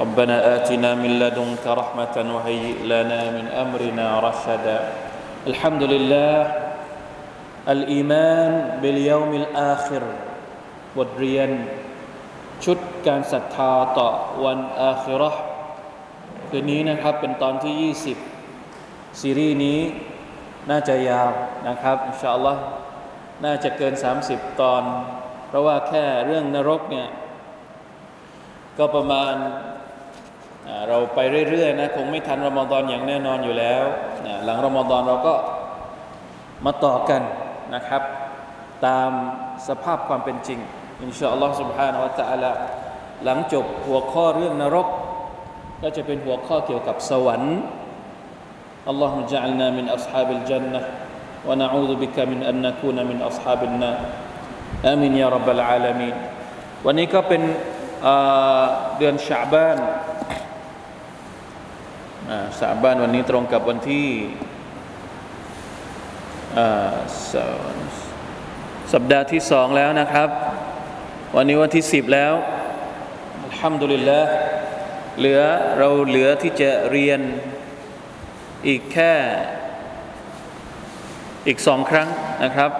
ربنا آتنا من لدنك رحمة وهيئ لنا من أمرنا رشدا الحمد لله الإيمان باليوم الآخر บทเรียนชุดการศรัทธาต่อวันอาคิเราะห์คืนนี้นะครับเป็นตอนที่ 20 ซีรีส์นี้น่าจะยาวนะครับอินชาอัลลอฮ์น่าจะเกิน 30 ตอน เพราะว่าแค่เรื่องนรกเนี่ย ก็ประมาณ เราไปเรื่อยๆนะคงไม่ทันรอมฎอนอย่างแน่นอนอยู่แล้ว หลังรอมฎอนเราก็มาต่อกันนะครับ ตามสภาพความเป็นจริง อินชาอัลลอฮ์ سبحانه และ تعالى หลังจบหัวข้อเรื่องนรก ก็จะเป็นหัวข้อเกี่ยวกับสวรรค์อัลลอฮฺ جعلنا من أصحاب الجنة ونعوذ بك من أن نكون من أصحاب النار آمين يا رب العالمين วันนี้ก็เป็นเดือนชาบาน ชาบานวันนี้ตรงกับวันที่สัปดาห์ที่สองแล้วนะครับ วันนี้วันที่สิบแล้วอัลฮัมดุลิลละเหลือเราเหลือที่จะเรียนอีกแค่อีกสองครั้งนะครับ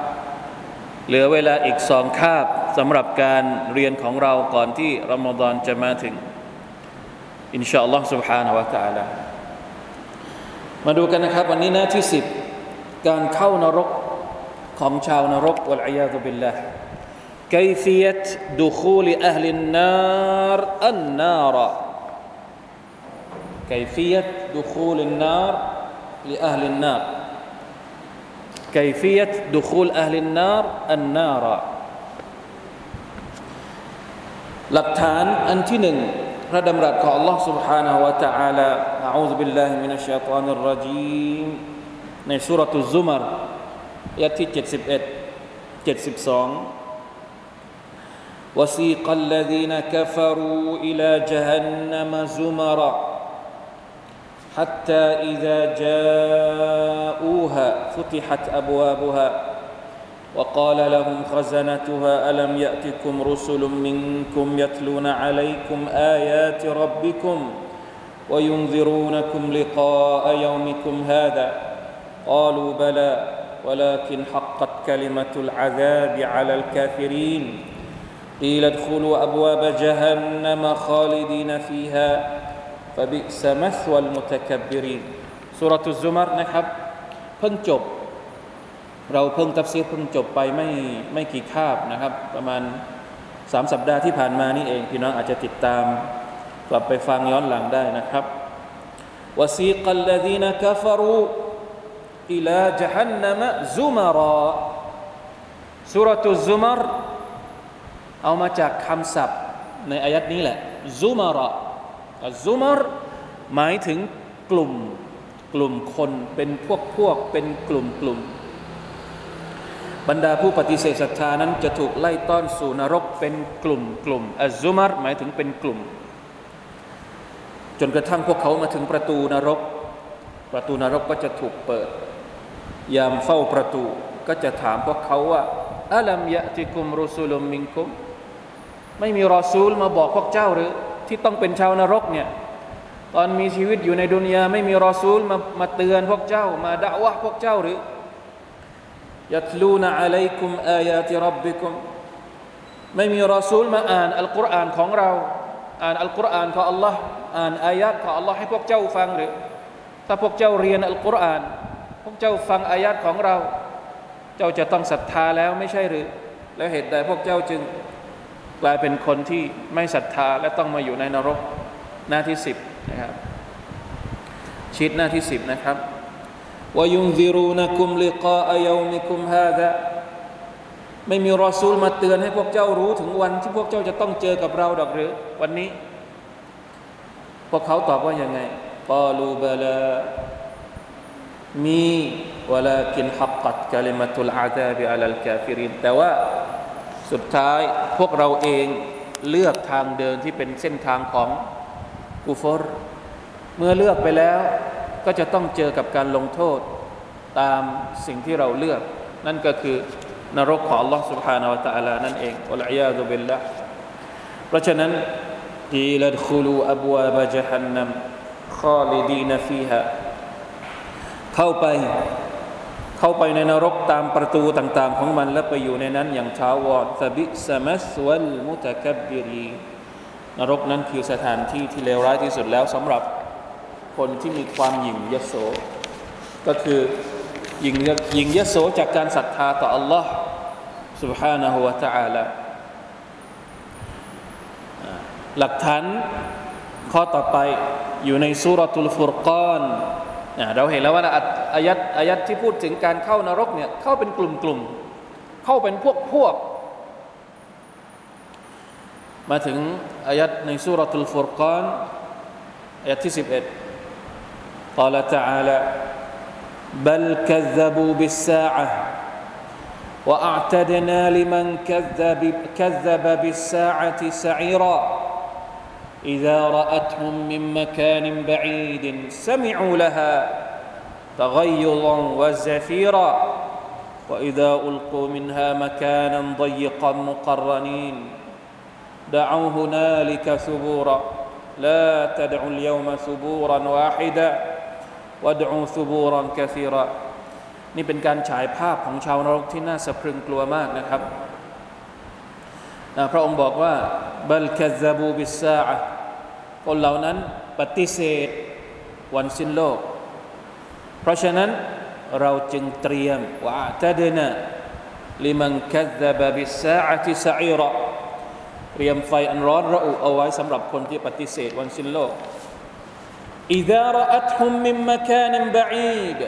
เหลือเวลาอีกสองคาบสำหรับการเรียนของเราก่อนที่รอมฎอนจะมาถึง อินชาอัลลอฮ์ سبحانه และ تعالى มาดูกันนะครับ วันนี้หน้าที่สิบการเข้านรกของชาวนรกวัลอียาตุบิลลาห์ كيفية دخول أهل النار النار كيفية دخول النار لأهل النار كيفية دخول أهل النار النار หลักฐานอันที่หนึ่ง พระดำรัสของ Allah سبحانه และ تعالى أعوذ بالله من الشيطان الرجيم ในสุรตุซุมารอายะที่71 72 وسيق الذين كفروا إلى جهنم زمرًا حتى إذا جاءوها فتحت أبوابها وقال لهم خزنتها ألم يأتكم رسل منكم يتلون عليكم آيات ربكم وينذرونكم لقاء يومكم هذا قالوا بلى ولكن حقت كلمة العذاب على الكافرين قيل ادخلوا أبواب جهنم خالدين فيها فبئس مثوى المتكبرين สุรทุซุมารนะครับเพิ่งจบ เราเพิ่งตัฟซีรเพิ่งจบไปไม่ไม่กี่คาบนะครับ ประมาณสามสัปดาห์ที่ผ่านมานี่เอง พี่น้องอาจจะติดตามกลับไปฟังย้อนหลังได้นะครับวซีกัลลดีนกฟรูอิลาจฮันนมะซุมาราสุรทุซุมารเอามาจากคำศัพท์ในอายัดนี้แหละซุมาระอัซุมารหมายถึงกลุ่มกลุ่มคนเป็นพวกพวกเป็นกลุ่มกลุ่ม บรรดาผู้ปฏิเสธศรัทธานั้นจะถูกไล่ต้อนสู่นรกเป็นกลุ่มกลุ่มอัซุมารหมายถึงเป็นกลุ่ม จนกระทั่งพวกเขามาถึงประตูนรก ประตูนรกก็จะถูกเปิด ยามเฝ้าประตูก็จะถามพวกเขาว่าอัลัมยะติกุมรุสุลุมมิงคุม ไม่มีรอซูลมาบอกพวกเจ้าหรือ ที่ต้องเป็นชาวนรกเนี่ยตอนมีชีวิตอยู่ในดุนยาไม่มีรอซูลมามาเตือนพวกเจ้า มาด่าวะพวกเจ้าหรือ ยัตลูนอะลัยกุมอายาติรับบิกุมไม่มีรอซูลมาอ่านอัลกุรอานของเรา อ่านอัลกุรอานของ Allah อ่านอายะของ Allah ให้พวกเจ้าฟังหรือ ถ้าพวกเจ้าเรียนอัลกุรอาน พวกเจ้าฟังอายัดของเรา เจ้าจะต้องศรัทธาแล้วไม่ใช่หรือ แล้วเหตุใดพวกเจ้าจึงกลายเป็นคนที่ไม่ศรัทธาและต้องมาอยู่ในนรกหน้าที่สิบนะครับชีตหน้าที่สิบนะครับ วายุนซิรูนักุมลิกาอายามิคุมฮาดะไม่มีรอซูลมาเตือนให้พวกเจ้ารู้ถึงวันที่พวกเจ้าจะต้องเจอกับเราดอกหรือ วันนี้ พวกเขาตอบว่ายังไงกาลูบลามีวลากินฮักกัดกลิมตุลอาดาบิอัลลกาฟิรินแต่ว่าสุดท้ายพวกเราเองเลือกทางเดินที่เป็นเส้นทางของกูฟอร์เมื่อเลือกไปแล้ว ก็จะต้องเจอกับการลงโทษตามสิ่งที่เราเลือก นั่นก็คือนรกของ Allah سبحانه และ تعالى นั่นเองอัลอยาดุบิลละเพราะฉะนั้นกีลดคุลูอับวาบจฮันนัมขอลิดีนฟีฮะเข้าไปเข้าไปในนรกตามประตูต่าง ๆ ของมัน และไปอยู่ในนั้นอย่างช้าวอนฟบิสมัสวัลมุตะกับบิรีนรกนั้นคือสถานที่ที่เลวร้ายที่สุดแล้วสำหรับ คนที่มีความหยิ่งยโส ก็คือหยิ่งหยิ่งยโสจากการศรัทธาต่อ Allah سبحانه และ تعالى หลักฐานข้อต่อไปอยู่ในสุรทูลฟุรกานเราเห็นแล้วว่าอายัดอายัดที่พูดถึงการเข้านรกเนี่ยเข้าเป็นกลุ่มๆเข้าเป็นพวกพวกมาถึงอายัดในสุรทูลฟุรกานอายัดที่11 قال تعالى بل كذبوا بالساعة وأعتدنا لمن كذب كذب بالساعة سعيرا. إذا رأتهم من مكان بعيد سمعوا لها تغيظا وزفيرا. وإذا ألقوا منها مكانا ضيقا مقرنين دعوا هنالك ثبورا. لا تدعوا اليوم ثبورا واحدا วัดอูซูบูรอนกซีระนี่เป็นการฉายภาพของชาวนรกที่น่าสะพรึงกลัวมากนะครับพระองค์บอกว่าบัลคัซบูบิสซาคนเหล่านั้นปฏิเสธวันสิ้นโลก เพราะฉะนั้นเราจึงเตรียมว่าตะเดนลิมันคัซบบิสซาอะติสอีระเตรียมไฟอันร้อนระอุเอาไว้สำหรับคนที่ปฏิเสธวันสิ้นโลก إذا رأتهم من مكان بعيد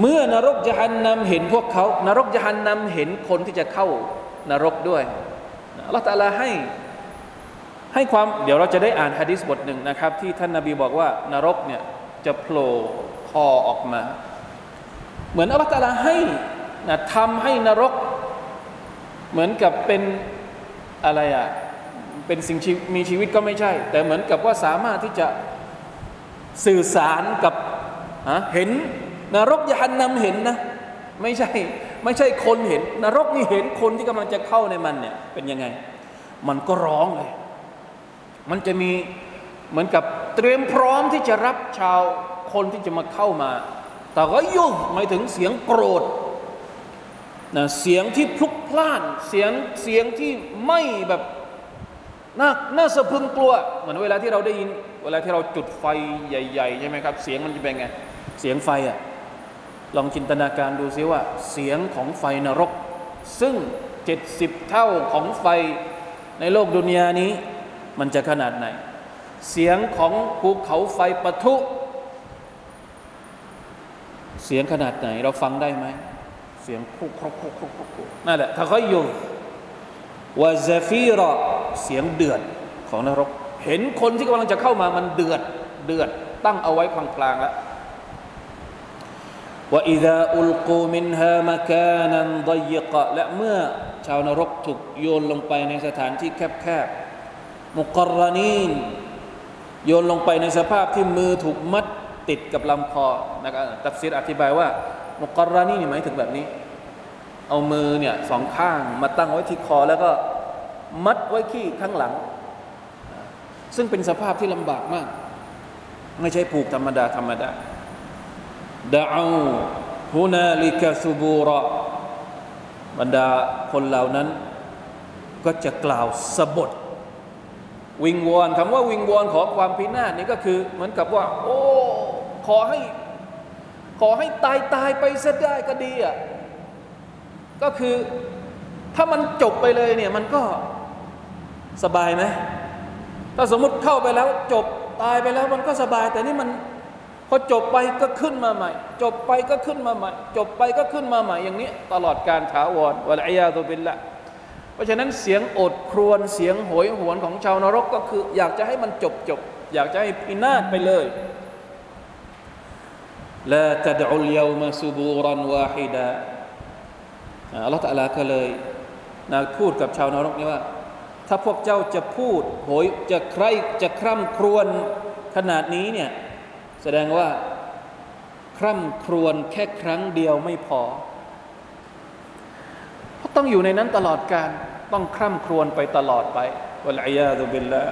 เมื่อนรกจะหันนำเห็นพวกเขา นรกจะหันนำเห็นคนที่จะเข้านรกด้วยอัลลอฮฺตาลาให้ให้ความเดี๋ยวเราจะได้อ่านฮะดิษบทหนึ่งนะครับ ที่ท่านนาบีบอกว่า นรกเนี่ยจะโผล่คอออกมา เหมือนอัลลอฮฺตาลาให้นะทำให้นรก เหมือนกับเป็นอะไรอะ่ะ เป็นสิ่งมีชีวิตก็ไม่ใช่ แต่เหมือนกับว่าสามารถที่จะสื่อสารกับเห็นนรกยานนำเห็นนะ ไม่ใช่ไม่ใช่คนเห็น นรกนี่เห็นคนที่กำลังจะเข้าในมันเนี่ยเป็นยังไง มันก็ร้องเลย มันจะมีเหมือนกับเตรียมพร้อมที่จะรับชาวคนที่จะมาเข้ามา แต่ก็ยุ่งหมายถึงเสียงโกรธนะเสียงที่พลุกพล่าน เสียงเสียงที่ไม่แบบ น่าน่าสะพึงกลัว เหมือนเวลาที่เราได้ยิน เวลาที่เราจุดไฟใหญ่ๆใช่ไหมครับ เสียงมันจะเป็นไง เสียงไฟอะลองจินตนาการดูซิว่า เสียงของไฟนรก ซึ่งเจ็ดสิบเท่าของไฟในโลกดุนยานี้ มันจะขนาดไหน เสียงของภูเขาไฟปะทุ เสียงขนาดไหน เราฟังได้ไหม เสียงคุกคุกคุกคุกคุกนั่นแหละถ้าเขาอยู่วาซาฟีรอ เสียงเดือดของนรก เห็นคนที่กำลังจะเข้ามามันเดือดเดือดตั้งเอาไว้พลางๆแล้วว่าอิดาอุลกูมินฮามากานันดยกะและเมื่อชาวนรกถูกโยนลงไปในสถานที่แคบๆมุกรณีนโยนลงไปในสภาพที่มือถูกมัดติดกับลำคอนะครับตัฟซีรอธิบายว่า มุกรณีนี่หมายถึงแบบนี้ เอามือเนี่ยสองข้างมาตั้งไว้ที่คอแล้วก็ มัดไว้ที่ข้างหลัง ซึ่งเป็นสภาพที่ลำบากมาก ไม่ใช่ผูกธรรมดาธรรมดาดาอูฮุนาลิกาซูบูระบรรดาคนเหล่านั้น ก็จะกล่าวสบทวิงวอนคำว่าวิงวอนขอความพินาศนี่ก็คือเหมือนกับว่า โอ้ขอให้ขอให้ตายตายไปซะได้ก็ดีอะก็คือถ้ามันจบไปเลยเนี่ยมันก็ สบายไหมถ้าสมมติเข้าไปแล้วจบตายไปแล้วมันก็สบาย แต่นี่มันพอจบไปก็ขึ้นมาใหม่ จบไปก็ขึ้นมาใหม่ จบไปก็ขึ้นมาใหม่ อย่างนี้ ตลอดการถาวรวะลัยยาตุบิลละเพราะฉะนั้นเสียงโอดครวญเสียงโหยหวนของชาวนรกก็คือ อยากจะให้มันจบจบอยากจะให้พินาศไปเลยละตดอุลยามาสุบูรันวาฮิดาอัลลอฮฺตะลาก็เลยนะพูดกับชาวนรกนี่ว่า ถ้าพวกเจ้าจะพูดโหยจะใครจะคร่ำครวญขนาดนี้เนี่ยแสดงว่าคร่ำครวญแค่ครั้งเดียวไม่พอเพราะต้องอยู่ในนั้นตลอดการต้องคร่ำครวญไปตลอดไปวะลัยยาตุบิลลา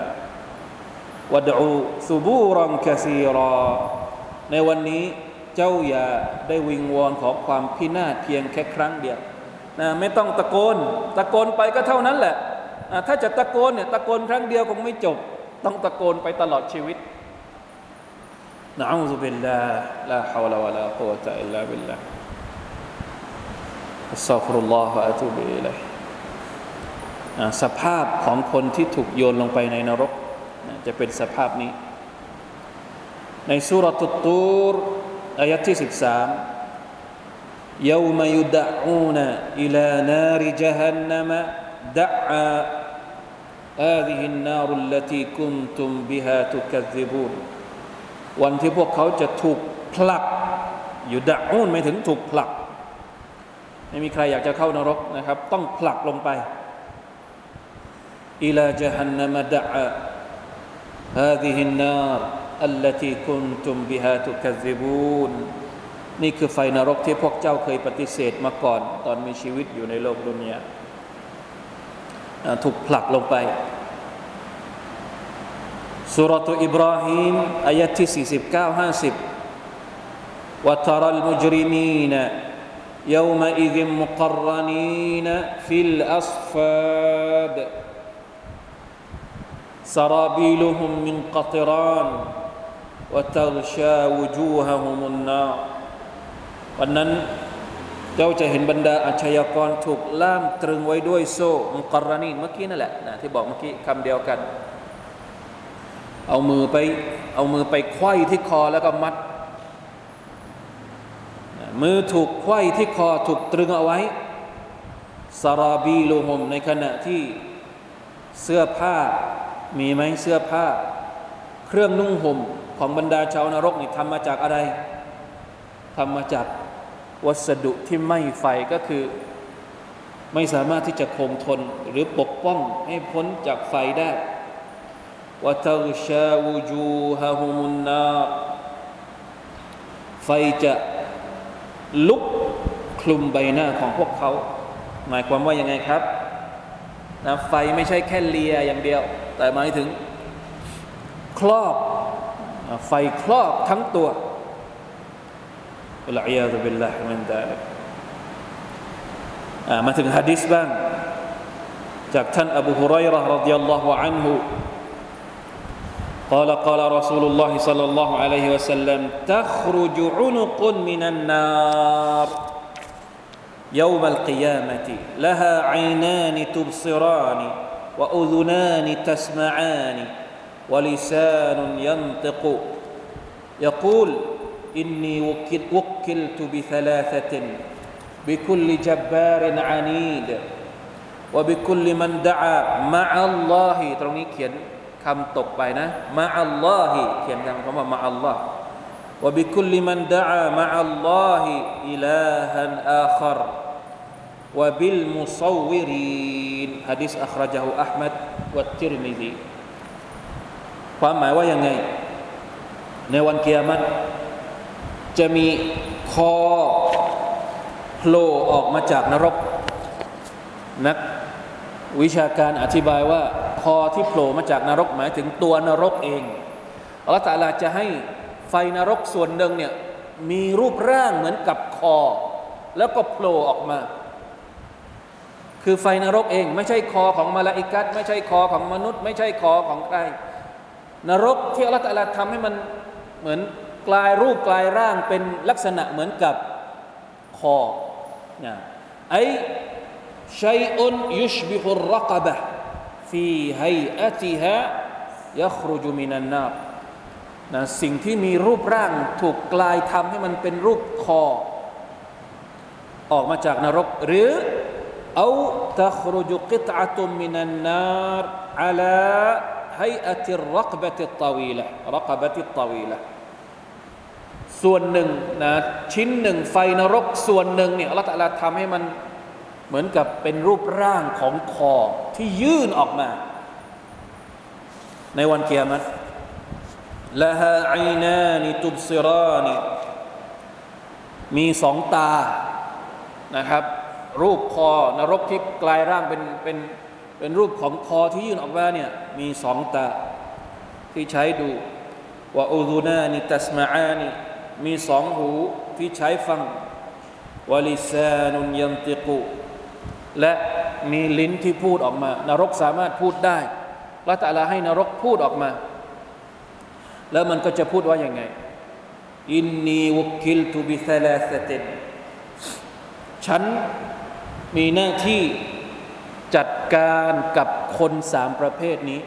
วะดูซุบูรังกะซีรอ ในวันนี้เจ้าอย่าได้วิงวอนขอความพินาศเพียงแค่ครั้งเดียวนะไม่ต้องตะโกน ตะโกนไปก็เท่านั้นแหละ ถ้าจะตะโกนเนี่ยตะโกนครั้งเดียวคงไม่จบ ต้องตะโกนไปตลอดชีวิตนะอูซุบิลลาห์ลาฮาวลาวะลากุวะตะอิลลาบิลลาห์อัสซาฟุรุลลอฮฺอะตูบิอิลัยสภาพของคนที่ถูกโยนลงไปในนรกจะเป็นสภาพนี้ ในสุรตุตูรอายะที่13 يوم يدعون إلى نار جهنم دعا هذه النار التي كنتم بها تكذبون วันที่พวกเขาจะถูกผลักอยู่ดะอูนไม่ถึงถูกผลัก ไม่มีใครอยากจะเข้านรกนะครับ ต้องผลักลงไปอิลาจฮันนมดะ هذه النار التي كنتم بها تكذبون นี่คือไฟนรกที่พวกเจ้าเคยปฏิเสธมาก่อน ตอนมีชีวิตอยู่ในโลกดุนยา ถูกผลักลงไปสุรตุอิบราฮิมอายะที่49 50 وترى المجرمين يومئذ مقرنين في الأصفاد سرابيلهم من قطران وتغشى وجوههم النار วันนั้น เจ้าจะเห็นบรรดาอาชญากรถูกล่ามตรึงไว้ด้วยโซ่มุกรณีเมื่อกี้นั่นแหละนะที่บอกเมื่อกี้คำเดียวกัน เอามือไปเอามือไปไขว้ที่คอแล้วก็มัด มือถูกไขว้ที่คอถูกตรึงเอาไว้ซาราบีลูฮมในขณะที่เสื้อผ้ามีไหมเสื้อผ้า เครื่องนุ่งห่มของบรรดาชาวนรกนี่ทำมาจากอะไรทำมาจาก วัสดุที่ไม่ไฟก็คือ ไม่สามารถที่จะคงทนหรือปกป้องให้พ้นจากไฟได้วะตัชาวูจูฮะฮุมุนนาไฟจะลุกคลุมใบหน้าของพวกเขา หมายความว่ายังไงครับนะไฟไม่ใช่แค่เลียอย่างเดียว แต่หมายถึงครอบไฟครอบทั้งตัว อัลลอฮฺบิลลาฮิมินดาลิกมาถึงฮะดิษบ้างจากท่านอบูฮุไรร์รดิยัลลอฮุอันฮุ قال قال رسول الله صلى الله عليه وسلم تخرج عنق من النار يوم القيامة لها عينان تبصران وأذنان تسمعان ولسان ينطق يقول إني وكل وكلت بثلاثة بكل جبار عنيد وبكل من دعا مع الله ตรงนี้เขียนคำตกไปนะ مع الله เขียนคำว่า مع الله وبكل من دعا مع الله إلها آخر وبالمصورين حديث أخرجه أحمد والترمذي ความหมายว่ายังไง ในวันเกียรติ จะมีคอโผล่ออกมาจากนรก นักวิชาการอธิบายว่าคอที่โผล่มาจากนรกหมายถึงตัวนรกเองอัลลอฮฺตาลาจะให้ไฟนรกส่วนหนึ่งเนี่ยมีรูปร่างเหมือนกับคอ แล้วก็โผล่ออกมา คือไฟนรกเอง ไม่ใช่คอของมาลาอิกัสไม่ใช่คอของมนุษย์ ไม่ใช่คอของใคร นรกที่อัลลอฮฺตาลาทำให้มันเหมือน กลายรูปกลายร่างเป็นลักษณะเหมือนกับคอนะไอชัยอุนยุชบิฮุรรกบะฟีไฮอติฮะยัครุจุมินันนาบนะสิ่งที่มีรูปร่างถูกกลายทำให้มันเป็นรูปคอ ออกมาจากนรก หรือเอาตะครุจุกิตอะตุมินันนาร์อัลาไฮอติรรักบะติตตวีละรักบะติตตวีละ ส่วนหนึ่งนะชิ้นหนึ่งไฟนรกส่วนหนึ่งเนี่ยอัลลอฮฺตะลาทำให้มันเหมือนกับเป็นรูปร่างของคอที่ยื่นออกมา ในวันเกียรติละฮะไอนานิตุบซิรานิมีสองตานะครับ รูปคอนรกที่กลายร่างเป็นเป็นเป็นรูปของคอที่ยื่นออกมาเนี่ยมีสองตาที่ใช้ดูว่าอูดูนานิตัสมาอานิ มีสองหูที่ใช้ฟังวลิซานุนยันติกุและมีลิ้นที่พูดออกมา นรกสามารถพูดได้ละตะลาให้นรกพูดออกมา แล้วมันก็จะพูดว่าอย่างไง อินนีวุกิลตุบิซาลาสตินฉันมีหน้าที่จัดการกับคนสามประเภทนี้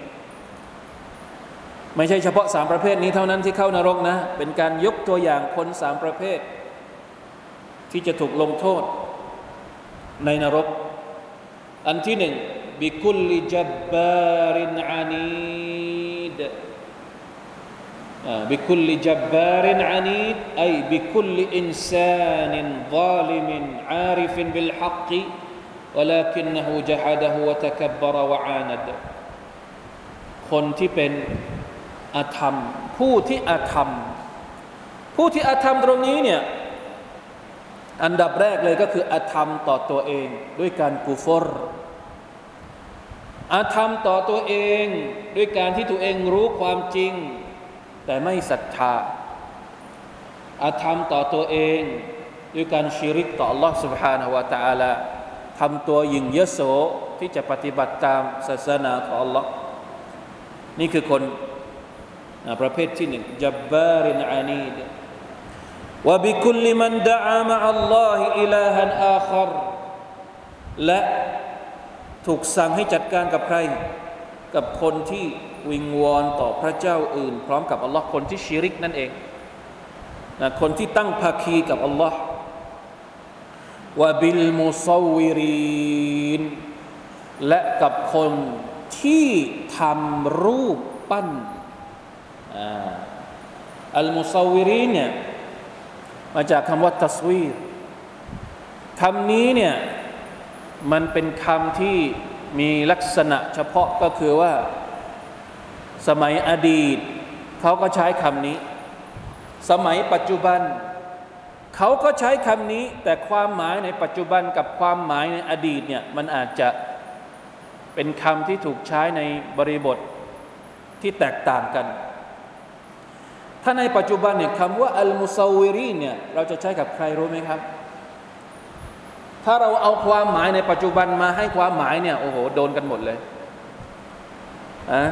ไม่ใช่เฉพาะสามประเภทนี้เท่านั้นที่เข้านรกนะ เป็นการยกตัวอย่างคนสามประเภท ที่จะถูกลงโทษ ในนรก อันที่หนึ่งบิคุลลิจับบารินอานีด بكل جبار عنيد أي بكل إنسان ظالم عارف بالحق ولكنه جحده وتكبر وعاند คนที่เป็น อาธรรม ผู้ที่อาธรรม ผู้ที่อาธรรมตรงนี้เนี่ยอันดับแรกเลยก็คืออาธรรมต่อตัวเอง ด้วยการกูฟรอาธรรมต่อตัวเอง ด้วยการที่ตัวเองรู้ความจริง แต่ไม่ศรัทธา อาธรรมต่อตัวเอง ด้วยการชิริกต่อ Allah سبحانه และ تعالى ทำตัวยิงเยโสที่จะปฏิบัติตามศาสนาของ Allah นี่คือคน ประเภทที่หนึ่งจับบารินอานีดวบิคุลมันดะามะอัลลอฮิอิลาฮันอาครและถูกสั่งให้จัดการกับใคร กับคนที่วิงวอนต่อพระเจ้าอื่น พร้อมกับอัลลอฮ์คนที่ชิริกนั่นเองนะคนที่ตั้งภาคีกับอัลลอฮ์ وبالمصورين และกับคนที่ทำรูปปั้น المصورين เนี่ยมาจากคำว่าตัสวีรคำนี้เนี่ยมันเป็นคำที่มีลักษณะเฉพาะก็คือว่าสมัยอดีต เขาก็ใช้คำนี้ สมัยปัจจุบัน เขาก็ใช้คำนี้ แต่ความหมายในปัจจุบันกับความหมายในอดีตเนี่ยมันอาจจะเป็นคำที่ถูกใช้ในบริบทที่แตกต่างกัน ถ้าในปัจจุบันเนี่ยคำว่าอัลมุซาวิรีเนี่ยเราจะใช้กับใครรู้ไหมครับ ถ้าเราเอาความหมายในปัจจุบันมาให้ความหมายเนี่ยโอ้โหโดนกันหมดเลยอะ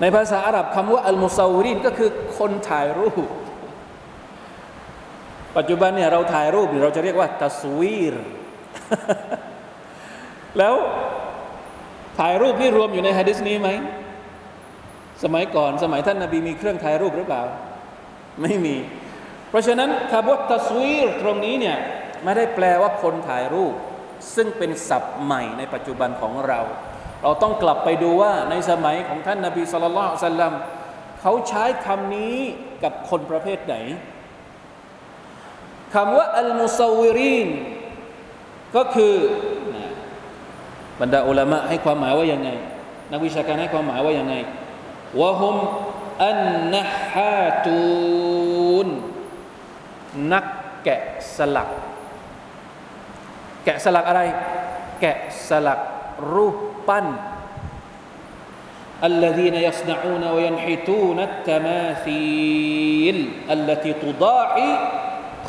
ในภาษาอาหรับคำว่าอัลมุซาวิรินก็คือคนถ่ายรูป ปัจจุบันเนี่ยเราถ่ายรูปเราจะเรียกว่าตัสวีร แล้วถ่ายรูปนี่รวมอยู่ในฮะดิษนี้ไหม สมัยก่อนสมัยท่านนาบีมีเครื่องถ่ายรูปหรือเปล่า ไม่มี เพราะฉะนั้นคำว่าตัสวีรตรงนี้เนี่ยไม่ได้แปลว่าคนถ่ายรูป ซึ่งเป็นศัพท์ใหม่ในปัจจุบันของเรา เราต้องกลับไปดูว่าในสมัยของท่านนาบีสุลต่านสัลลัมเขาใช้คำนี้กับคนประเภทไหนคำว่าอัลมุซาวิรินก็คือบรรดาอุลามะให้ความหมายว่ายังไง นักวิชาการให้ความหมายว่ายังไง วะฮุมอันนะฮาตูนนักแกะสลัก แกะสลักอะไร แกะสลักรูปปั้น الذين يصنعون وينحتون التماثيل التي تضاحي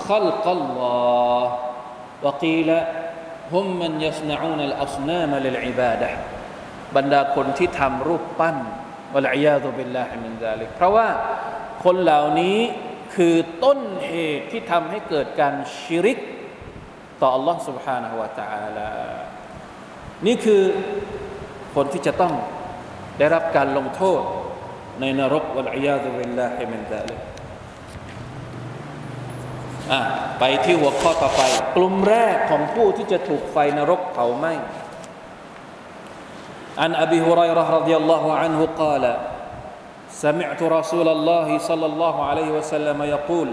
خلق الله وقيل هم من يصنعون الأصنام للعبادة บรรดาคนที่ทำรูปปั้น วะลัยยาตุบิลลาฮิมินซาลิกเพราะว่าคนเหล่านี้คือต้นเหตุที่ทำให้เกิดการชิริก ต่อ Allah سبحانه และ تعالى นี่คือคนที่จะต้องได้รับการลงโทษ ในนรกวะลัยยาตุบิลลาฮิมินซาลิกไปที่หัวข้อต่อไป กลุ่มแรกของผู้ที่จะถูกไฟนรกเผาไหม้ عن أبي هريرة رضي الله عنه قال سمعت رسول الله صلى الله عليه وسلم يقول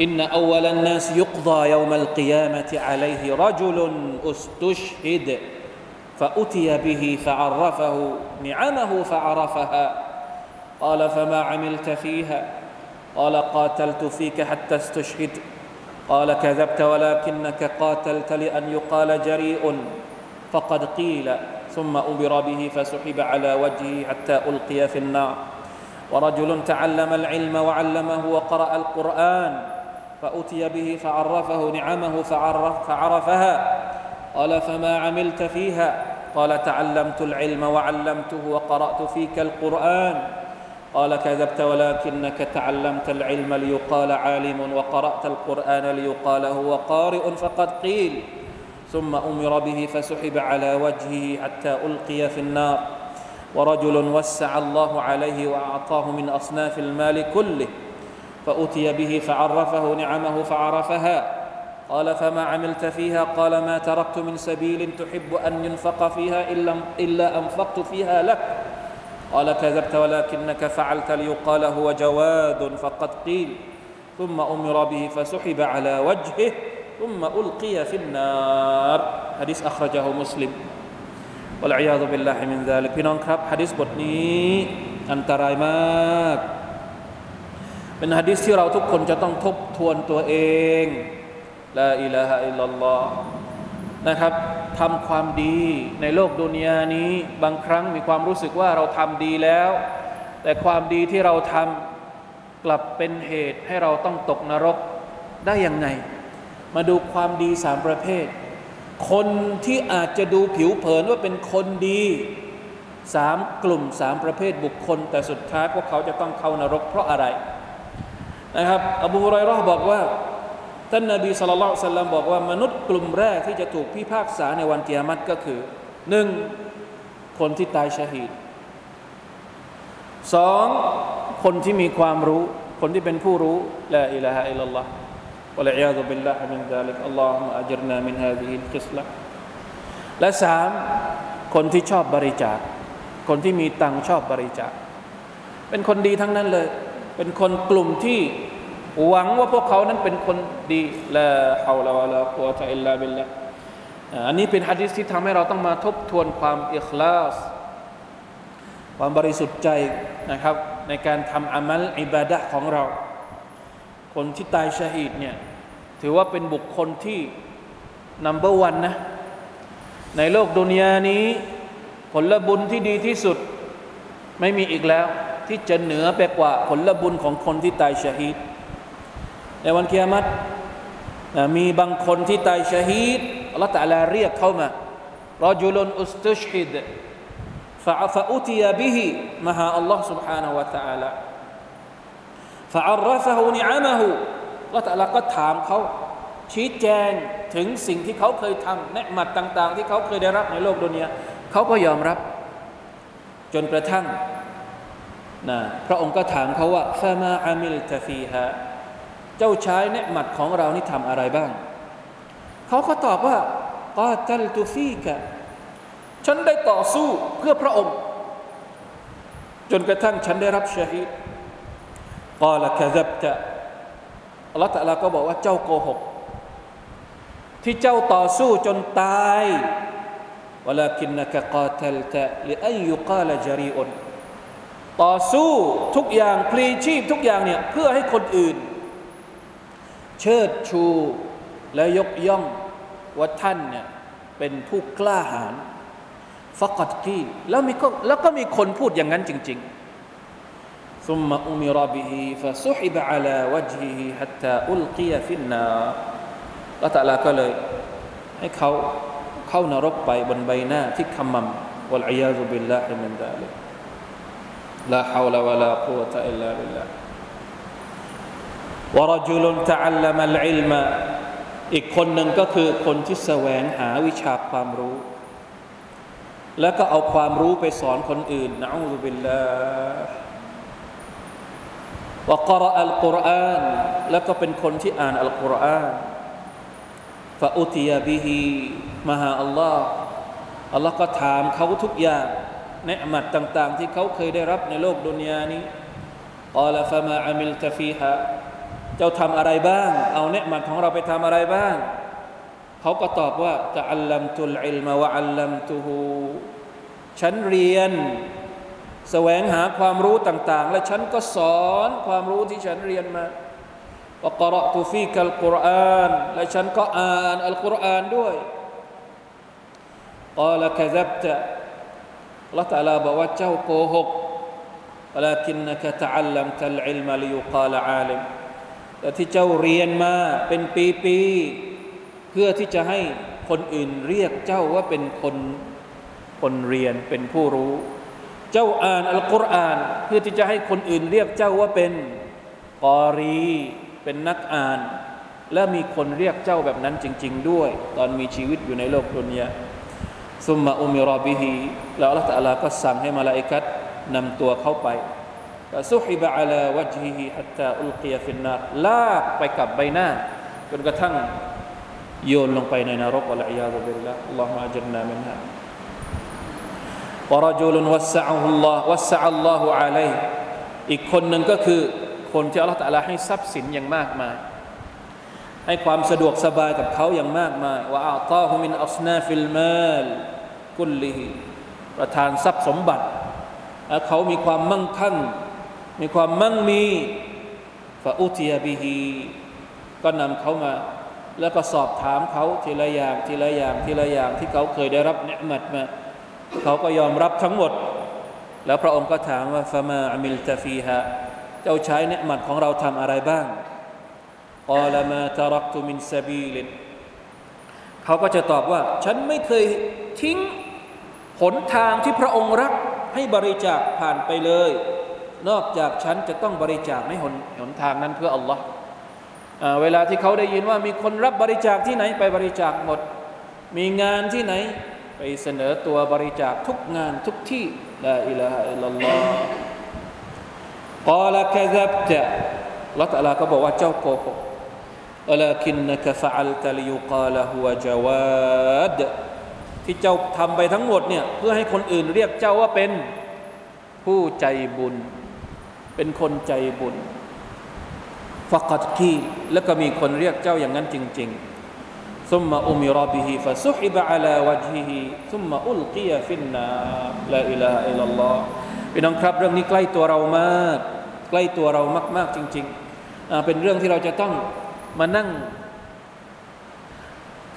إن أول الناس يقضى يوم القيامة عليه رجل استشهد فأتي به فعرفه نعمه فعرفها. قال فما عملت فيها؟ قال قاتلت فيك حتى استشهد. قال كذبت ولكنك قاتلت لأن يقال جريء. فقد قيل ثم أمر به فسحب على وجهه حتى ألقي في النار. ورجل تعلم العلم وعلمه وقرأ القرآن فأتي به فعرفه نعمه فعرف فعرفها. قال فما عملت فيها؟ قال تعلمت العلم وعلمته وقرأت فيك القرآن. قال كذبت ولكنك تعلمت العلم ليقال عالم وقرأت القرآن ليقال هو قارئ فقد قيل. ثم أمر به فسحب على وجهه حتى ألقي في النار. ورجل وسع الله عليه وأعطاه من أصناف المال كله فأتي به فعرفه نعمه فعرفها. قال فما عملت فيها؟ قال ما تركت من سبيل تحب أن ينفق فيها إلا, إلا أنفقت فيها لك. قال كذبت ولكنك فعلت. ليقال هو جواد فقد قيل. ثم أمر به فسحب على وجهه อุมมาอุลกียฟินนารฮะดิษอัครจาฮุมุสลิมวะลัยยาตุบิลลาฮิมินซพี่น้องครับฮะดิษบทนี้อันตรายมาก เป็นฮะดิษที่เราทุกคนจะต้องทบทวนตัวเองลาอิลาฮะอิลลัลลอฮ์นะครับทำความดีในโลกดุนยานี้บางครั้งมีความรู้สึกว่าเราทำดีแล้ว แต่ความดีที่เราทำกลับเป็นเหตุให้เราต้องตกนรกได้ยังไง มาดูความดีสามประเภท คนที่อาจจะดูผิวเผินว่าเป็นคนดีสามกลุ่มสามประเภทบุคคล แต่สุดท้ายพวกเขาจะต้องเข้านรกเพราะอะไรนะครับอบูฮุไรรอบอกว่าท่านนาบีสุลต่านสัลลัมบอกว่ามนุษย์กลุ่มแรกที่จะถูกพิพากษาในวันเกียรติก็คือหนึ่งคนที่ตายชาฮิดสองคนที่มีความรู้ คนที่เป็นผู้รู้ละอิลาฮะอิลลัลลอฮ์ والعياذ بالله من ذلك اللهم أجرنا من هذه الخصلة และสามคนที่ชอบบริจาค คนที่มีตังชอบบริจาค เป็นคนดีทั้งนั้นเลย เป็นคนกลุ่มที่หวังว่าพวกเขานั้นเป็นคนดีละฮาวลาวะลากุวะตะอิลลาบิลละอันนี้เป็นฮะดิษที่ทำให้เราต้องมาทบทวนความอิคลาส ความบริสุทธิ์ใจนะครับ ในการทำอามัลอิบาดะของเรา คนที่ตายชาฮิดเนี่ย ถือว่าเป็นบุคคลที่นัมเบอร์วันนะ ในโลกดุนยานี้ ผลบุญที่ดีที่สุด ไม่มีอีกแล้ว ที่จะเหนือไปกว่าผลบุญของคนที่ตายชาฮิดในวันเกียรติมีบางคนที่ตายชาฮิดอัลลอฮฺตะลาเรียกเข้ามารจุลอุสตุชฮิดฟะฟะอุติยาบิฮิมาหาอัลลอฮฺ سبحانه และ تعالى فعرفه نعمه ละต่ละก็ถามเขาชี้แจงถึงสิ่งที่เขาเคยทำเนืหมัดต่าง ๆ ที่เขาเคยได้รับในโลกดุนยาเขาก็ยอมรับ จนกระทั่งนะพระองค์ก็ถามเขาว่าฟามาอามิลตฟีฮะเจ้าชายเนืหมัดของเรานี่ทำอะไรบ้าง เขาก็ตอบว่ากาตัลตุฟีกะฉันได้ต่อสู้เพื่อพระองค์ จนกระทั่งฉันได้รับชาฮิดกาลกะซับตะ อัลลอฮฺตะลาก็บอกว่าเจ้าโกหก ที่เจ้าต่อสู้จนตายวลาคินนักกาตลตะลิอัยยุกาลจารีอนต่อสู้ทุกอย่างพลีชีพทุกอย่างเนี่ยเพื่อให้คนอื่น เชิดชูและยกย่องว่าท่านเนี่ยเป็นผู้กล้าหาญفقد قيل แล้วมีก็แล้วก็มีคนพูดอย่างนั้นจริง ๆ ثم أمر به فسحب على وجهه حتى ألقي في النار ละตะลาก็เลยให้เขาเข้านรกไปบนใบหน้าที่ขมำวะลัยยาซุบิลลาฮิมินดาลิ لا حول ولا قوة إلا بالله ورجل تعلم العلم อีกคนหนึ่งก็คือคนที่แสวงหาวิชาความรู้ แล้วก็เอาความรู้ไปสอนคนอื่นนะอูบิลลาห์ วกรออัลกุรอานแล้วก็เป็นคนที่อ่านอัลกุรอานฟาอุติยาบิฮีมาหาอัลลอฮ์อัลลอฮ์ก็ถามเขาทุกอย่างในอมัดต่างๆ ที่เขาเคยได้รับในโลกดุนยานี้กล่าวฟะมาอามิลตฟีฮะเจ้าทำอะไรบ้าง เอาเนืหมัดของเราไปทำอะไรบ้าง เขาก็ตอบว่าจะอัลลัมตุลอิลมาวะอัลลัมตุฮูฉันเรียน แสวงหาความรู้ต่าง ๆ และฉันก็สอนความรู้ที่ฉันเรียนมาว่าะรตุฟีกัลกุรอานและฉันก็อ่านอัลกุรอานด้วยกล่าวกะซับตะละตาลาบอกว่าเจ้าโกหก ولكنك تعلمت العلم ليقال عالم แต่ที่เจ้าเรียนมาเป็นปีๆเพื่อที่จะให้คนอื่นเรียกเจ้าว่าเป็นคนคนเรียนเป็นผู้รู้ เจ้าอ่านอัลกุรอาน เพื่อที่จะให้คนอื่นเรียกเจ้าว่าเป็นกอรี เป็นนักอ่าน และมีคนเรียกเจ้าแบบนั้นจริง ๆ ด้วย ตอนมีชีวิตอยู่ในโลกดุนยาثم أمر به แล้วอัลลอฮฺตะลาก็สั่งให้มลาอิกะฮ์นำตัวเข้าไปก็ سحب على وجهه حتى ألقي في النار ลากไปกับใบหน้า จนกระทั่งโยนลงไปในนรก العياذ بالله اللهم أجرنا منها ورجل وسع الله وسع الله عليه อีกคนหนึ่งก็คือคนที่อัลลอฮฺตะลาให้ทรัพย์สินอย่างมากมาย ให้ความสะดวกสบายกับเขาอย่างมากมายوأعطاه من أصناف المال كله ประทานทรัพย์สมบัติและเขามีความมั่งคั่ง มีความมั่งมี فأتي به ก็นำเขามา แล้วก็สอบถามเขาทีละอย่างทีละอย่างทีละอย่างที่เขาเคยได้รับنعمة มา เขาก็ยอมรับทั้งหมด แล้วพระองค์ก็ถามว่า فما عملت فيهاเจ้าใช้เนืมัดของเราทำอะไรบ้างกอลามาตารักตุมินซาบีลินเขาก็จะตอบว่า ฉันไม่เคยทิ้งหนทางที่พระองค์รักให้บริจาคผ่านไปเลย นอกจากฉันจะต้องบริจาคในหนหนทางนั้นเพื่ออัลลอฮ์เวลาที่เขาได้ยินว่ามีคนรับบริจาคที่ไหนไปบริจาคหมด มีงานที่ไหน ไปเสนอตัวบริจาคทุกงานทุกที่ลาอิลาฮะอิลลัลลอฮ์กาลกะซับตะละตะลาก็บอกว่าเจ้าโกหก ولكنك فعلت ليقال هو جواد ที่เจ้าทำไปทั้งหมดเนี่ยเพื่อให้คนอื่นเรียกเจ้าว่าเป็นผู้ใจบุญ เป็นคนใจบุญฟักัดกีแล้วก็มีคนเรียกเจ้าอย่างนั้นจริงๆ ثم أمر به فسحب على وجهه ثم ألقي في النار لا إله إلا الله พี่น้องครับเรื่องนี้ใกล้ตัวเรามาก ใกล้ตัวเรามากๆจริงๆเป็นเรื่องที่เราจะต้องมานั่ง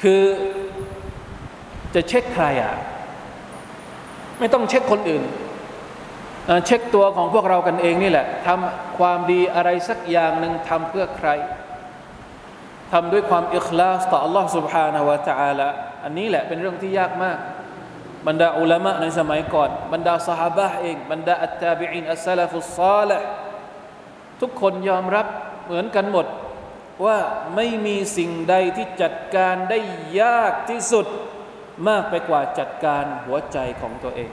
คือจะเช็คใครอ่ะ ไม่ต้องเช็คคนอื่น เช็คตัวของพวกเรากันเองนี่แหละทำความดีอะไรสักอย่างหนึ่งทำเพื่อใคร ทำด้วยความอิคลาสต่อ Allah سبحانه และ تعالى อันนี้แหละเป็นเรื่องที่ยากมาก บรรดาอุลามะในสมัยก่อน บรรดาสหายเอง บรรดาอัตตาบิอินอัสซาลฟุสซาลทุกคนยอมรับเหมือนกันหมดว่าไม่มีสิ่งใดที่จัดการได้ยากที่สุดมากไปกว่าจัดการหัวใจของตัวเอง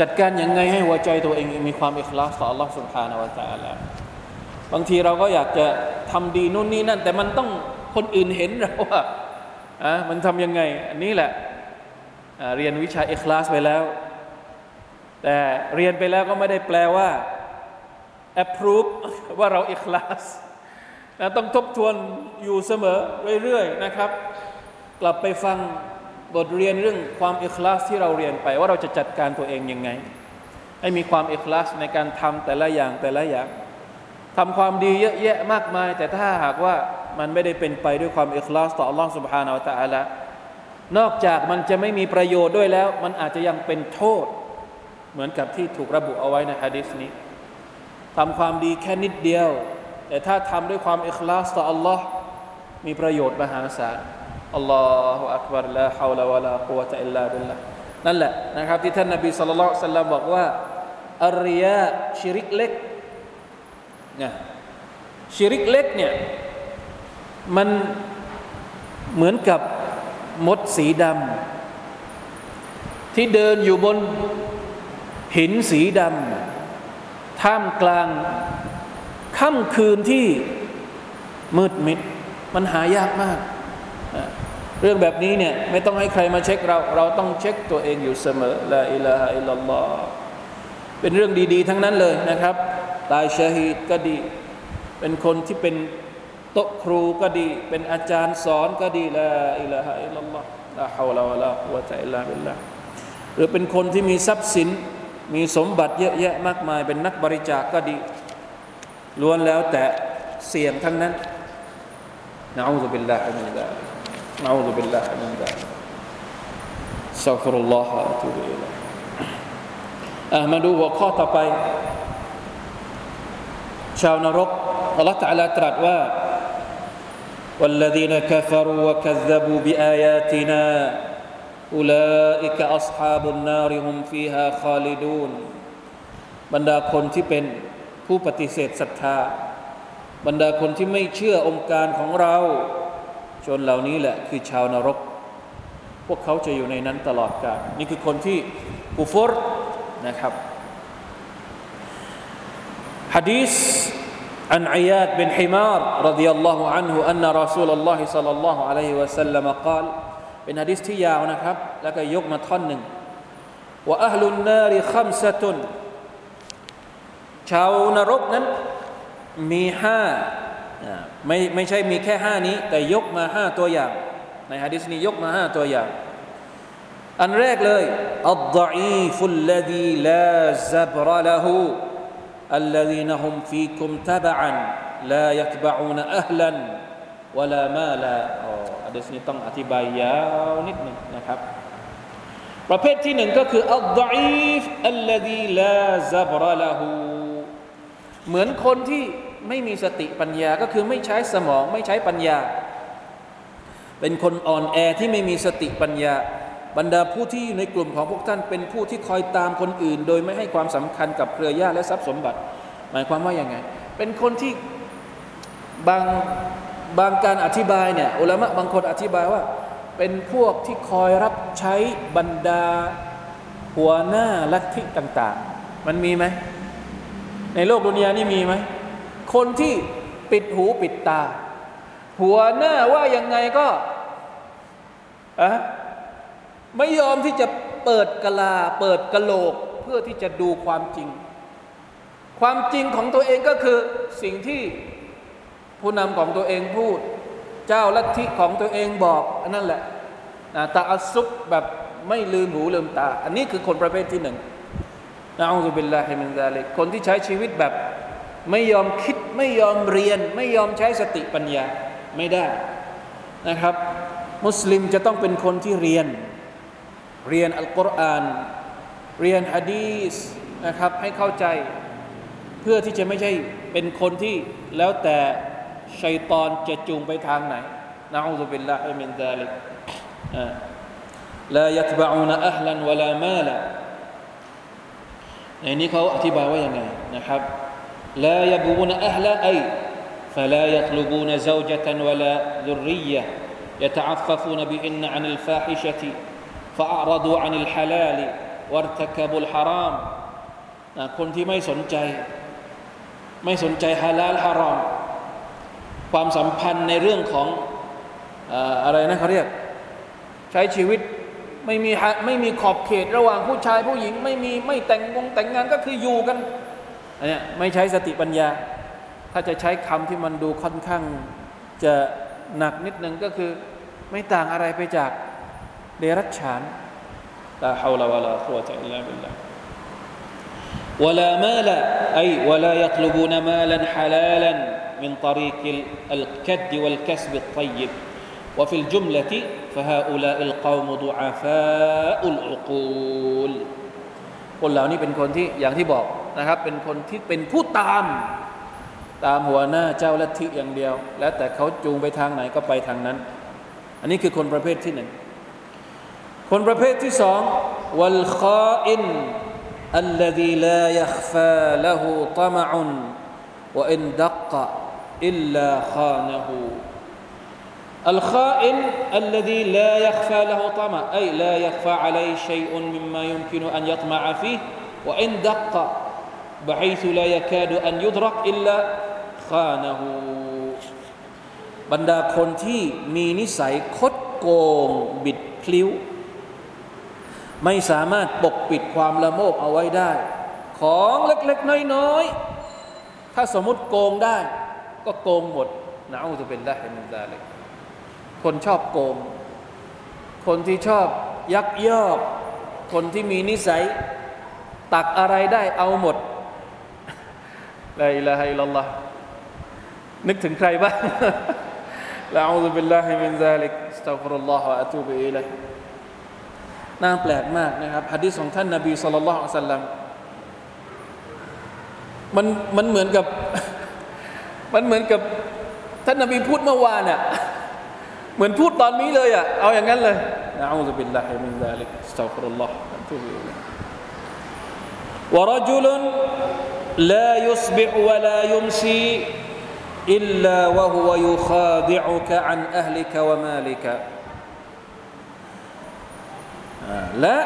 จัดการยังไงให้หัวใจตัวเองมีความอิคลาสต่อ Allah سبحانه และ تعالى บางทีเราก็อยากจะทำดีนู่นนี่นั่น แต่มันต้องคนอื่นเห็นเราว่าอะมันทำยังไง อันนี้แหละเรียนวิชาเอิคลาสไปแล้ว แต่เรียนไปแล้วก็ไม่ได้แปลว่า approve ว่าเราเอิคลาสนะต้องทบทวนอยู่เสมอเรื่อยๆนะครับ กลับไปฟังบทเรียนเรื่องความเอิคลาสที่เราเรียนไป ว่าเราจะจัดการตัวเองยังไง ให้มีความอิคลาสในการทำแต่ละอย่างแต่ละอย่าง ทำความดีเยอะแยะมากมาย แต่ถ้าหากว่ามันไม่ได้เป็นไปด้วยความอิคลาสต่อ Allah سبحانه และ تعالى นอกจากมันจะไม่มีประโยชน์ด้วยแล้ว มันอาจจะยังเป็นโทษ เหมือนกับที่ถูกระบุเอาไว้ในฮะดิษนี้ทำความดีแค่นิดเดียวแต่ถ้าทำด้วยความอิคลาสต่อ Allah มีประโยชน์มหาศาลอัลลอฮฺอักบารลาฮาวลาวะลากุวะตะอิลลาบิลละนั่นแหละนะครับที่ท่านนบีสุลต่านสัลลัมบอกว่า อาริยะชิริกเล็ก นะชิริกเล็กเนี่ยมันเหมือนกับมดสีดำที่เดินอยู่บนหินสีดำท่ามกลางค่ำคืนที่มืดมิด มันหายากมาก เรื่องแบบนี้เนี่ยไม่ต้องให้ใครมาเช็คเรา เราต้องเช็คตัวเองอยู่เสมอ لا إله إلا الله เป็นเรื่องดี ๆ ทั้งนั้นเลยนะครับ ตายชาฮีดก็ดี เป็นคนที่เป็นโต๊ะครูก็ดี เป็นอาจารย์สอนก็ดี لا إله إلا الله لا حول ولا قوة إلا بالله หรือเป็นคนที่มีทรัพย์สิน มีสมบัติเยอะแยะมากมาย เป็นนักบริจาคก็ดี ล้วนแล้วแต่เสี่ยงทั้งนั้นนะอูซุบิลลาฮิมินซาลิกนะอูซุบิลลาฮิมินซาลิกสั ف รุลลอฮะอะตูบิอิลัยอะมาดูหัวข้อต่อไป ชาวนรกอัลลอฮฺตะลาตรัสว่า والذين كفروا وكذبوا بآياتنا أولئك أصحاب النار هم فيها خالدون บรรดาคนที่เป็นผู้ปฏิเสธศรัทธา บรรดาคนที่ไม่เชื่อองค์การของเรา ชนเหล่านี้แหละคือชาวนรก พวกเขาจะอยู่ในนั้นตลอดกาลนี่คือคนที่กุฟรนะครับ ฮะดีษ عن عياد بن حمار رضي الله عنه أن رسول الله صلى الله عليه وسلم قال เป็นฮะดิษที่ยาวนะครับ แล้วก็ยกมาท่อนหนึ่งว่าอัลลุนนาริขัมสะตุนชาวนรกนั้นมีห้าไม่ไม่ใช่มีแค่ห้านี้ แต่ยกมาห้าตัวอย่าง ในฮะดิษนี้ยกมาห้าตัวอย่าง อันแรกเลยอัลดอีฟุลลดีลาซับรละหู الذين هم فيكم تبعا لا يتبعون أهلا ولا مالا อ๋ออันนี้ต้องอธิบายยาวนิดหนึ่งนะครับ ประเภทที่หนึ่งก็คืออัลดอีฟอัลลดีลาซับรละหูเหมือนคนที่ไม่มีสติปัญญาก็คือไม่ใช้สมองไม่ใช้ปัญญา เป็นคนอ่อนแอที่ไม่มีสติปัญญา บรรดาผู้ที่อยู่ในกลุ่มของพวกท่านเป็นผู้ที่คอยตามคนอื่น โดยไม่ให้ความสำคัญกับเครือญาติและทรัพย์สมบัติ หมายความว่าอย่างไง เป็นคนที่บางบางการอธิบายเนี่ยอุลามะบางคนอธิบายว่า เป็นพวกที่คอยรับใช้บรรดาหัวหน้าลัทธิต่าง ๆ มันมีไหมในโลกดุนยานี่มีไหมคนที่ปิดหูปิดตา หัวหน้าว่ายังไงก็อะ ไม่ยอมที่จะเปิดกะลา เปิดกะโหลกเพื่อที่จะดูความจริง ความจริงของตัวเองก็คือสิ่งที่ผู้นำของตัวเองพูด เจ้าลัทธิของตัวเองบอกอันนั่นแหละตาอัซุบแบบไม่ลืมหูลืมตา อันนี้คือคนประเภทที่หนึ่งนะอูซุบิลลาฮิมินซาลิกคนที่ใช้ชีวิตแบบไม่ยอมคิดไม่ยอมเรียน ไม่ยอมใช้สติปัญญาไม่ได้นะครับ มุสลิมจะต้องเป็นคนที่เรียน เรียนอัลกุรอานเรียนฮะดีสนะครับให้เข้าใจ เพื่อที่จะไม่ใช่เป็นคนที่แล้วแต่ชัยตอนจะจูงไปทางไหนนะอูซุบิลลาฮิมินซาลิกลายัตบะอูนอัลลันวะลามาลาในนี้เขาอธิบายว่ายังไงนะครับ لا يبغون أهلا أي فلا يطلبون زوجة ولا ذرية يتعففون بهن عن الفاحشة فأعرضوا عن الحلال وارتكبوا الحرام คนที่ไม่สนใจ ไม่สนใจฮาลาลฮารอม ความสัมพันธ์ในเรื่องของอะไรนะเขาเรียก ใช้ชีวิตไม่มีไม่มีขอบเขตระหว่างผู้ชายผู้หญิง ไม่มีไม่แต่งงงแต่งงานก็คืออยู่กันอันนี้ไม่ใช้สติปัญญา ถ้าจะใช้คำที่มันดูค่อนข้าง จะหนักนิดนึงก็คือ ไม่ต่างอะไรไปจาก เดรัจฉานลาฮาวลาวะลาคุวะตะอิลลาบิลลาห์ ولا مال أي ولا يطلبون مالا حلالا من طريق الكد والكسب الطيب وفي الجملة فهؤلاء القوم ضعفاء العقول คนเหล่านี้เป็นคนที่อย่างที่บอกนะครับ เป็นคนที่เป็นผู้ตาม ตามหัวหน้าเจ้าลัทธิอย่างเดียว แล้วแต่เขาจูงไปทางไหนก็ไปทางนั้น อันนี้คือคนประเภทที่หนึ่ง คนประเภทที่สองวัลคออิน الذي لا يخفى له طمع وإن دق إلا خانه الخائن الذي لا يخفى له طمع أي لا يخفى عليه شيء مما يمكن أن يطمع فيه وإن دق بحيث لا يكاد أن يدرك إلا خانه บรรดาคนที่มีนิสัยคดโกงบิดพลิ้ว ไม่สามารถปกปิดความละโมบเอาไว้ได้ ของเล็กๆ น้อยๆ ถ้าสมมติโกงได้ ก็โกงหมดนะอูจะเป็นได้เห็นได้เลยคนชอบโกง คนที่ชอบยักยอก คนที่มีนิสัย ตักอะไรได้เอาหมด لا إله إلا الله นึกถึงใครบ้าง نعوذ بالله من ذلك أستغفر الله وأتوب إليه น่าแปลกมากนะครับฮะดีษของท่านนบีสุลต่านละอัลลัมมันมันเหมือนกับ มันเหมือนกับ ท่านนบีพูดเมื่อวานอ่ะเหมือนพูดตอนนี้เลยอ่ะเอาอย่างนั้นเลยนะอูซุบิลลาฮิมินซาลิกสตัฆฟิรุลลอฮ์อะตูบิอิลัย ورجل لا يصبح ولا يمسي إلا وهو يخادعك عن أهلك ومالك และ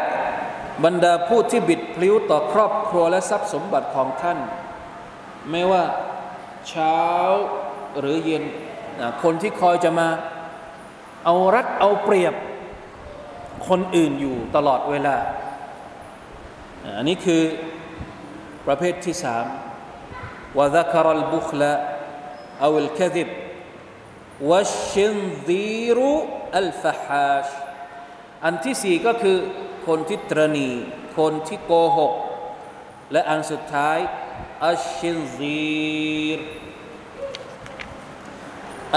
บรรดาผู้ที่บิดพลิ้วต่อครอบครัวและทรัพย์สมบัติของท่าน ไม่ว่าเช้าหรือเย็นคนที่คอยจะมาเอารัดเอาเปรียบคนอื่นอยู่ตลอดเวลา อันนี้คือประเภทที่สามว่าดักรัลบุคละเอาลคดิบวัชชินดีรุอั อันที่สี่ก็คือคนที่ตรณีคนที่โกหก และอันสุดท้ายอัชชินซีร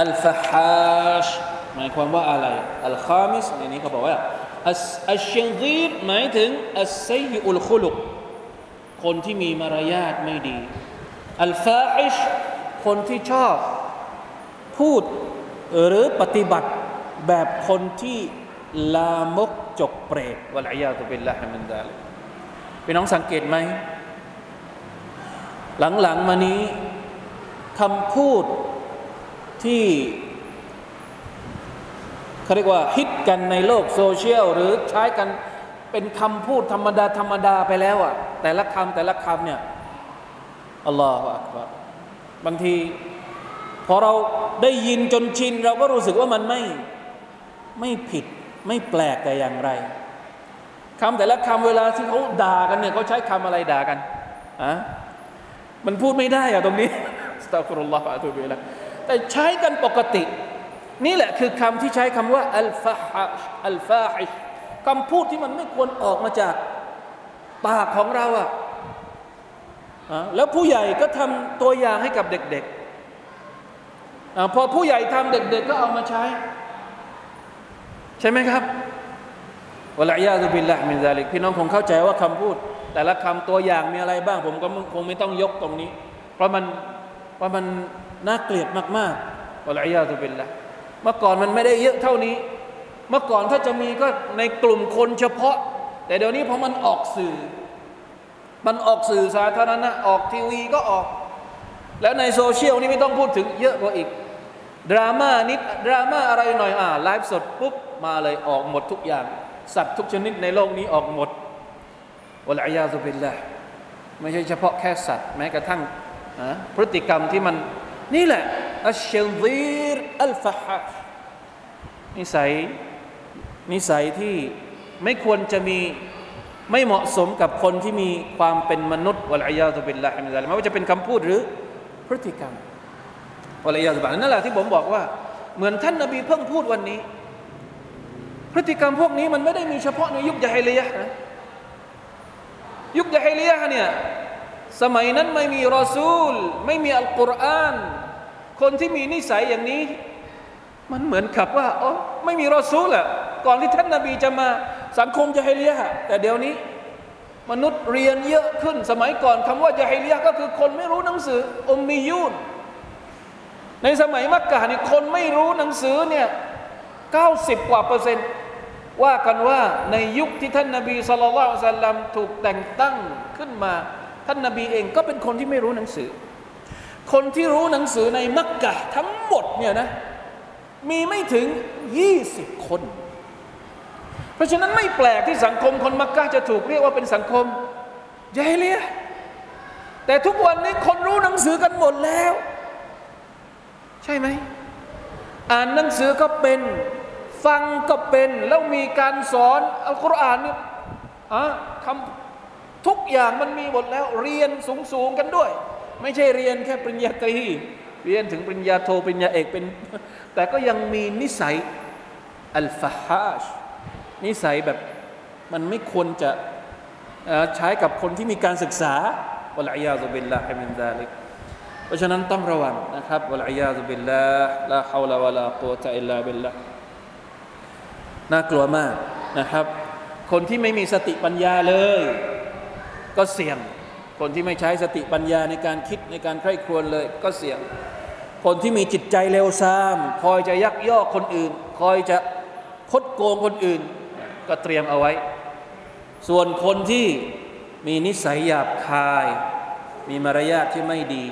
อัลฟะฮัชหมายความว่าอะไรอัลคามิสในนี้เขาบอกว่าอัชชินซีรหมายถึงอัสไซอุลคุลุกคนที่มีมารยาทไม่ดีอัลฟาฮิชคนที่ชอบพูดหรือปฏิบัติแบบคนที่ ลามกจกเปรตวะลัยยาตุบิลลาฮิมินดาลพี่น้องสังเกตไหม หลังๆมานี้คำพูดที่เขาเรียกว่าฮิตกันในโลกโซเชียล หรือใช้กันเป็นคำพูดธรรมดา ธรรมดาไปแล้วอะแต่ละคำแต่ละคำเนี่ยอัลลอฮฺอักบารบางที พอเราได้ยินจนชิน เราก็รู้สึกว่ามันไม่ไม่ผิด ไม่แปลกแต่อย่างไรคำแต่ละคำเวลาที่เขาด่ากันเนี่ยเขาใช้คำอะไรด่ากันอะมันพูดไม่ได้อะตรงนี้สตัฟรุลลอฮฺอะตุบิละแต่ใช้กันปกติ นี่แหละคือคำที่ใช้คำว่าอัลฟาฮอัลฟาฮิคำพูดที่มันไม่ควรออกมาจากปากของเราอะแล้วผู้ใหญ่ก็ทำตัวอย่างให้กับเด็กๆพอผู้ใหญ่ทำเด็ก ๆ ก็เอามาใช้ ใช่ไหมครับวลัยยาตุบิลละมินซาลิกพี่น้องคงเข้าใจว่าคำพูด แต่ละคำตัวอย่างมีอะไรบ้าง ผมก็คงไม่ต้องยกตรงนี้ เพราะมันเพราะมันน่าเกลียดมากๆวลัยยาตุบิลละเมื่อก่อนมันไม่ได้เยอะเท่านี้ เมื่อก่อนถ้าจะมีก็ในกลุ่มคนเฉพาะ แต่เดี๋ยวนี้พอมันออกสื่อ มันออกสื่อสาธารณะออกทีวีก็ออก แล้วในโซเชียลนี่ไม่ต้องพูดถึงเยอะกว่าอีกดราม่านิดดราม่าอะไรหน่อยอ่าไลฟ์สดปุ๊บ มาเลยออกหมดทุกอย่าง สัตว์ทุกชนิดในโลกนี้ออกหมดวะลัยาตุบิลละไม่ใช่เฉพาะแค่สัตว์ แม้กระทั่งพฤติกรรมที่มัน นี่แหละอัชเชลซีรอัลฟะฮะนิสัยนิสัยที่ไม่ควรจะมีไม่เหมาะสมกับคนที่มีความเป็นมนุษย์วะลัยาตุบิลละฮิมิซาลไม่ว่าจะเป็นคำพูดหรือพฤติกรรมวะลัยยาตุบิลนั่นแหละที่ผมบอกว่า เหมือนท่านนบีเพิ่งพูดวันนี้ พฤติกรรมพวกนี้มันไม่ได้มีเฉพาะในยุคยาฮิลียะนะยุคยาฮิลียะเนี่ยสมัยนั้นไม่มีรอซูล ไม่มีอัลกุรอานคนที่มีนิสัยอย่างนี้ มันเหมือนกับว่าอ๋อไม่มีรอซูลอะก่อนที่ท่านนาบีจะมาสังคมยาฮิลียะแต่เดี๋ยวนี้ มนุษย์เรียนเยอะขึ้น สมัยก่อนคำว่ายาฮิลียะก็คือคนไม่รู้หนังสืออุมมียูนในสมัยมักกะนี่คนไม่รู้หนังสือเนี่ยเก้าสิบกว่าเปอร์เซ็นต์ ว่ากันว่าในยุคที่ท่านนบีสุลต่านสัลลัมถูกแต่งตั้งขึ้นมา ท่านนบีเองก็เป็นคนที่ไม่รู้หนังสือ คนที่รู้หนังสือในมักกะทั้งหมดเนี่ยนะมีไม่ถึง 20 คน เพราะฉะนั้นไม่แปลกที่สังคมคนมักกะจะถูกเรียกว่าเป็นสังคมยายเลียแต่ทุกวันนี้คนรู้หนังสือกันหมดแล้ว ใช่ไหมอ่านหนังสือก็เป็น ฟังก็เป็นแล้วมีการสอนอัลกุรอานเนี่ยอะทำทุกอย่างมันมีหมดแล้วเรียนสูงๆกันด้วย ไม่ใช่เรียนแค่ปริญญาตรีเรียนถึงปริญญาโทปริญญาเอกเป็น แต่ก็ยังมีนิสัยอัลฟาฮัชนิสัยแบบมันไม่ควรจะใช้กับคนที่มีการศึกษาวะลัยยาซุบิลลาฮิมินซาลิกเพราะฉะนั้นต้องระวังนะครับวะลัยยาซุบิลลาลาฮาวลาวะลากุวะตะอิลลาบิลลา น่ากลัวมากนะครับ คนที่ไม่มีสติปัญญาเลย ก็เสี่ยง คนที่ไม่ใช้สติปัญญาในการคิดในการใคร่ครวญเลย ก็เสี่ยง คนที่มีจิตใจเลวทราม คอยจะยักยอกคนอื่น คอยจะคดโกงคนอื่น ก็เตรียมเอาไว้ ส่วนคนที่มีนิสัยหยาบคาย มีมารยาทที่ไม่ดี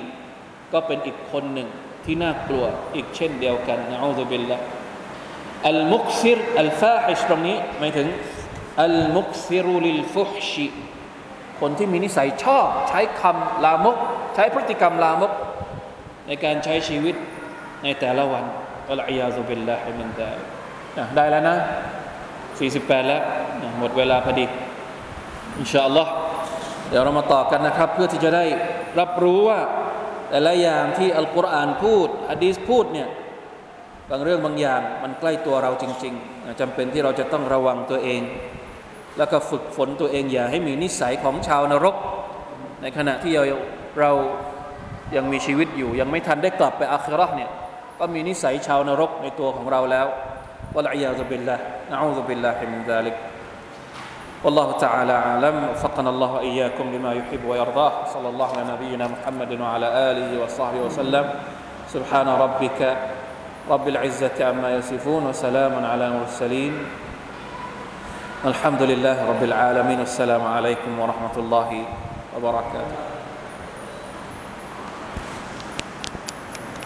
ก็เป็นอีกคนหนึ่งที่น่ากลัวอีกเช่นเดียวกัน نعوذ بالله المكثر الفاحش ตรงนี้หมายถึง المكثر للفحش คนที่มีนิสัยชอบ ใช้คำลามก ใช้พฤติกรรมลามก ในการใช้ชีวิตในแต่ละวัน العياذ بالله من ذلك ได้แล้วนะ 48 แล้ว หมดเวลาพอดี อินชาอัลลอฮ์เดี๋ยวเรามาต่อกันนะครับ เพื่อที่จะได้รับรู้ว่า แต่ละอย่างที่อัลกุรอานพูดอะดีสพูดเนี่ย บางเรื่องบางอย่างมันใกล้ตัวเราจริงๆจำเป็นที่เราจะต้องระวังตัวเอง แล้วก็ฝึกฝนตัวเองอย่าให้มีนิสัยของชาวนรก ในขณะที่เราเรายังมีชีวิตอยู่ ยังไม่ทันได้กลับไปอาคราเนี่ยก็มีนิสัยชาวนรกในตัวของเราแล้ววะลัยยาซุบิลลาห์นะอูซุบิลลาฮิมินซาลิก والله تعالى أعلم وفقنا الله وإياكم لما يحب ويرضاه صلى الله على نبينا محمد وعلى آله وصحبه وسلم سبحان ربك رب العزة عما يصفون وسلام على المرسلين. الحمد لله رب العالمين. والسلام عليكم ورحمة الله وبركاته.